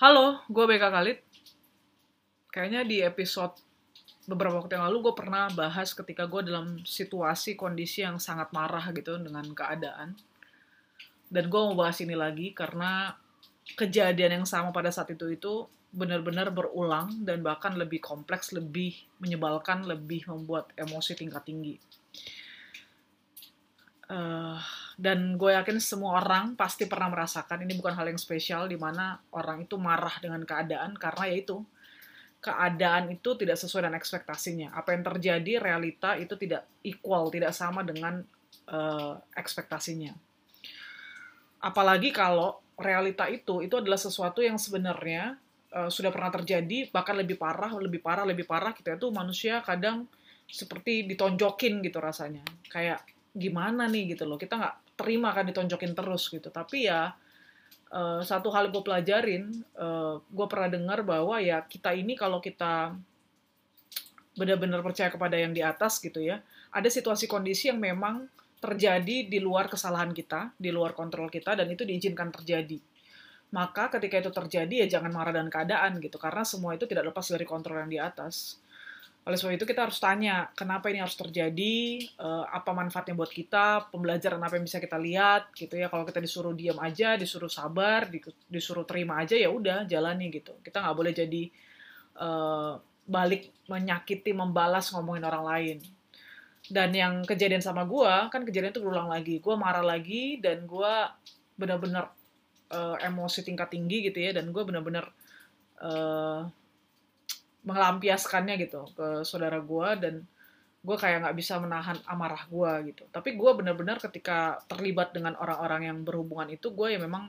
Halo, gue Beka Khalid. Kayaknya di episode beberapa waktu yang lalu gue pernah bahas ketika gue dalam situasi kondisi yang sangat marah gitu dengan keadaan. Dan gue mau bahas ini lagi karena kejadian yang sama pada saat itu itu benar-benar berulang dan bahkan lebih kompleks, lebih menyebalkan, lebih membuat emosi tingkat tinggi. Uh, dan gue yakin semua orang pasti pernah merasakan ini bukan hal yang spesial di mana orang itu marah dengan keadaan karena yaitu keadaan itu tidak sesuai dengan ekspektasinya. Apa yang terjadi realita itu tidak equal, tidak sama dengan uh, ekspektasinya. Apalagi kalau realita itu itu adalah sesuatu yang sebenarnya uh, sudah pernah terjadi bahkan lebih parah, lebih parah, lebih parah kita itu manusia kadang seperti ditonjokin gitu rasanya. Kayak gimana nih gitu loh kita nggak terima kan ditonjokin terus gitu. Tapi ya uh, satu hal gue pelajarin uh, gue pernah dengar bahwa ya kita ini kalau kita benar-benar percaya kepada yang di atas gitu ya ada situasi kondisi yang memang terjadi di luar kesalahan kita di luar kontrol kita dan itu diizinkan terjadi. Maka ketika itu terjadi ya jangan marah dan keadaan gitu. Karena semua itu tidak lepas dari kontrol yang di atas oleh sebab itu kita harus tanya, kenapa ini harus terjadi, uh, apa manfaatnya buat kita, pembelajaran apa yang bisa kita lihat, gitu ya. Kalau kita disuruh diam aja, disuruh sabar, disuruh terima aja, ya udah jalani gitu. Kita nggak boleh jadi uh, balik menyakiti, membalas ngomongin orang lain. Dan yang kejadian sama gue, kan kejadian itu berulang lagi. Gue marah lagi, dan gue benar-benar uh, emosi tingkat tinggi gitu ya, dan gue benar-benar uh, melampiaskannya gitu ke saudara gue dan gue kayak nggak bisa menahan amarah gue gitu. Tapi gue benar-benar ketika terlibat dengan orang-orang yang berhubungan itu gue ya memang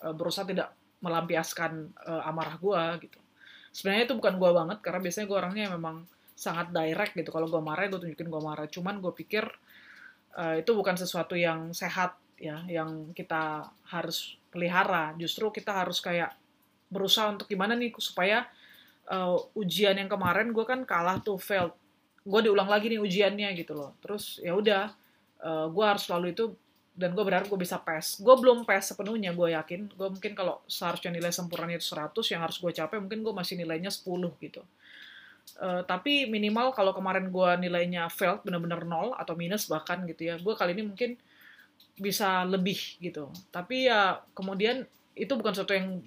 uh, berusaha tidak melampiaskan uh, amarah gue gitu. Sebenarnya itu bukan gue banget karena biasanya gue orangnya memang sangat direct gitu. Kalau gue marah gue tunjukin gue marah. Cuman gue pikir uh, itu bukan sesuatu yang sehat ya yang kita harus pelihara. Justru kita harus kayak berusaha untuk gimana nih supaya uh, ujian yang kemarin gue kan kalah tuh failed. Gue diulang lagi nih ujiannya gitu loh. Terus ya udah uh, gue harus selalu itu dan gue berharap gue bisa pass gue belum pass sepenuhnya gue yakin. Gue mungkin kalau seharusnya nilai sempurnanya itu 100 yang harus gue capai mungkin gue masih nilainya 10 gitu. Uh, tapi minimal kalau kemarin gue nilainya failed bener-bener nol atau minus bahkan gitu ya gue kali ini mungkin bisa lebih gitu. Tapi ya kemudian itu bukan sesuatu yang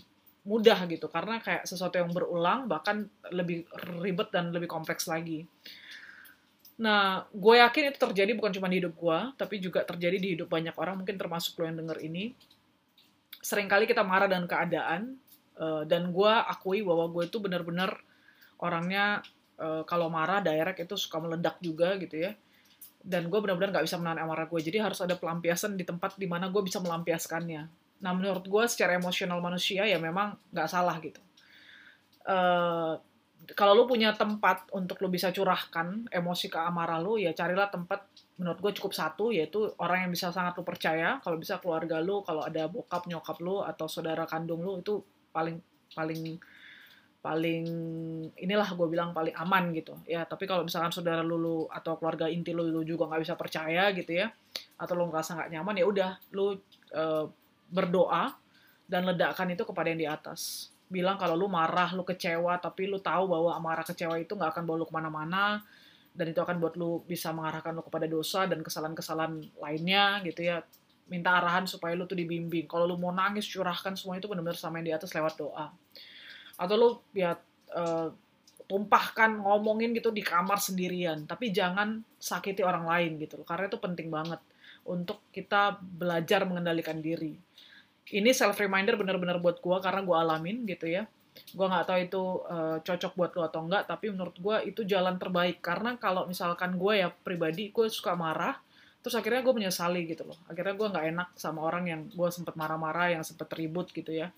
mudah gitu karena kayak sesuatu yang berulang bahkan lebih ribet dan lebih kompleks lagi. Nah, gue yakin itu terjadi bukan cuma di hidup gue, tapi juga terjadi di hidup banyak orang, mungkin termasuk lo yang denger ini. Seringkali kita marah dengan keadaan, uh, dan gue akui bahwa gue itu benar-benar orangnya uh, kalau marah direct itu suka meledak juga gitu ya. Dan gue benar-benar gak bisa menahan amarah gue, jadi harus ada pelampiasan di tempat di mana gue bisa melampiaskannya Nah menurut gue secara emosional manusia ya memang nggak salah gitu. Uh, kalau lu punya tempat untuk lu bisa curahkan emosi ke amarah lu, ya carilah tempat menurut gue cukup satu, yaitu orang yang bisa sangat lu percaya. Kalau bisa keluarga lu, kalau ada bokap nyokap lu atau saudara kandung lu itu paling paling paling inilah gue bilang paling aman gitu ya tapi kalau misalkan saudara lu, lu atau keluarga inti lu, lu juga nggak bisa percaya gitu ya atau lu ngerasa nggak nyaman ya udah lu uh, berdoa dan ledakan itu kepada yang di atas. Bilang kalau lu marah, lu kecewa, tapi lu tahu bahwa amarah kecewa itu nggak akan bawa lu ke mana-mana, dan itu akan buat lu bisa mengarahkan lu kepada dosa dan kesalahan-kesalahan lainnya gitu ya. Minta arahan supaya lu tuh dibimbing. Kalau lu mau nangis, curahkan semua itu benar-benar sama yang di atas lewat doa. Atau lu ya uh, tumpahkan ngomongin gitu di kamar sendirian, tapi jangan sakiti orang lain gitu karena itu penting banget untuk kita belajar mengendalikan diri. Ini self reminder benar-benar buat gue karena gue alamin gitu ya. Gue nggak tahu itu uh, cocok buat lo atau enggak, tapi menurut gue itu jalan terbaik karena kalau misalkan gue ya pribadi gue suka marah, terus akhirnya gue menyesali gitu loh. Akhirnya gue nggak enak sama orang yang gue sempet marah-marah, yang sempet ribut gitu ya.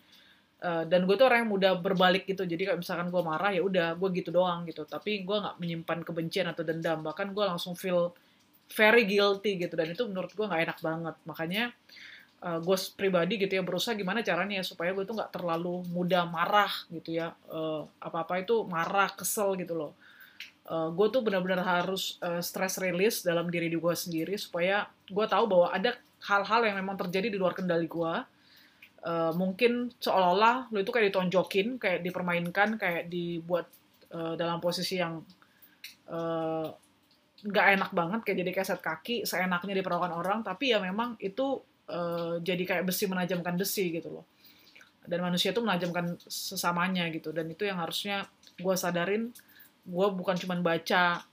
Uh, dan gue tuh orang yang mudah berbalik gitu jadi kalau misalkan gue marah ya udah gue gitu doang gitu tapi gue nggak menyimpan kebencian atau dendam bahkan gue langsung feel very guilty gitu. Dan itu menurut gue nggak enak banget. Makanya uh, gue pribadi gitu ya berusaha gimana caranya ya supaya gue tuh nggak terlalu mudah marah gitu ya. Uh, apa-apa itu marah kesel gitu loh. Uh, gue tuh benar-benar harus uh, stress release dalam diri gue sendiri supaya gue tahu bahwa ada hal-hal yang memang terjadi di luar kendali gue uh, mungkin seolah-olah lu itu kayak ditonjokin kayak dipermainkan kayak dibuat uh, dalam posisi yang nggak enak banget kayak jadi keset kaki seenaknya diperlakukan orang tapi ya memang itu uh, jadi kayak besi menajamkan besi gitu loh. Dan manusia itu menajamkan sesamanya gitu dan itu yang harusnya gue sadarin gue bukan cuma baca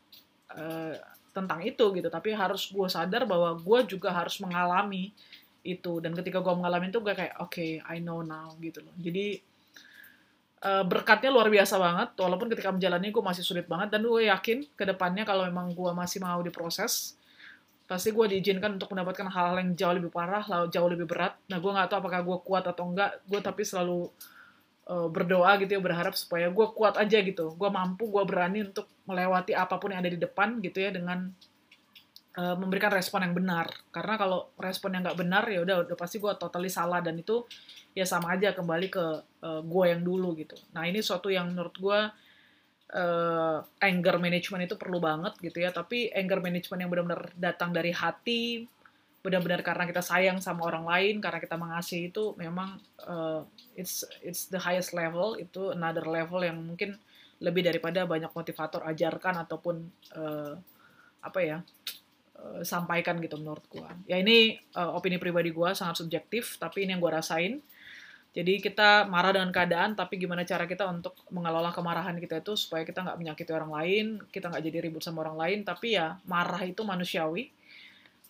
uh, tentang itu gitu tapi harus gue sadar bahwa gue juga harus mengalami itu. Dan ketika gue mengalami itu gue kayak oke okay, I know now gitu loh. Jadi uh, berkatnya luar biasa banget walaupun ketika menjalani gue masih sulit banget dan gue yakin ke depannya kalau memang gue masih mau diproses pasti gue diizinkan untuk mendapatkan hal-hal yang jauh lebih parah, jauh lebih berat. Nah, gue nggak tahu apakah gue kuat atau enggak. Gue tapi selalu uh, berdoa gitu ya, berharap supaya gue kuat aja gitu. Gue mampu, gue berani untuk melewati apa pun yang ada di depan gitu ya dengan uh, memberikan respon yang benar. Karena kalau respon yang nggak benar ya udah udah pasti gue totally salah dan itu ya sama aja kembali ke uh, gue yang dulu gitu. Nah ini suatu yang menurut gue uh, anger management itu perlu banget gitu ya tapi anger management yang benar-benar datang dari hati benar-benar karena kita sayang sama orang lain karena kita mengasihi itu memang uh, it's it's the highest level itu another level yang mungkin lebih daripada banyak motivator ajarkan ataupun uh, apa ya uh, sampaikan gitu menurut gua ya ini uh, opini pribadi gua sangat subjektif tapi ini yang gua rasain jadi kita marah dengan keadaan, tapi gimana cara kita untuk mengelola kemarahan kita itu supaya kita nggak menyakiti orang lain, kita nggak jadi ribut sama orang lain, tapi ya marah itu manusiawi.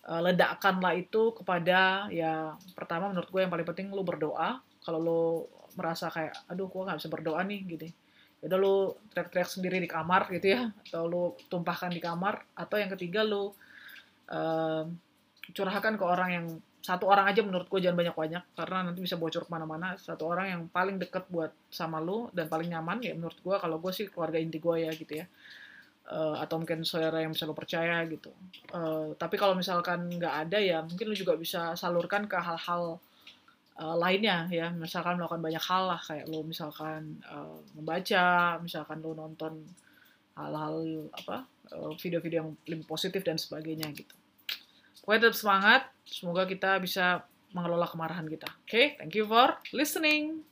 Uh, ledakkanlah itu kepada ya pertama menurut gue yang paling penting lu berdoa. Kalau lu merasa kayak aduh gue nggak bisa berdoa nih gitu. Ya lu teriak-teriak sendiri di kamar gitu ya, atau lu tumpahkan di kamar, atau yang ketiga lu uh, curahkan ke orang yang satu orang aja menurut gue jangan banyak-banyak karena nanti bisa bocor ke mana-mana. Satu orang yang paling deket buat sama lu dan paling nyaman ya menurut gue kalau gue sih keluarga inti gue ya gitu ya. Uh, atau mungkin saudara yang bisa lo percaya gitu. Uh, tapi kalau misalkan nggak ada ya mungkin lu juga bisa salurkan ke hal-hal uh, lainnya ya. Misalkan melakukan banyak hal lah kayak lo misalkan uh, membaca misalkan lo nonton hal-hal apa video-video yang lebih positif dan sebagainya gitu Pokoknya tetap semangat. Semoga kita bisa mengelola kemarahan kita. Oke, okay? thank you for listening.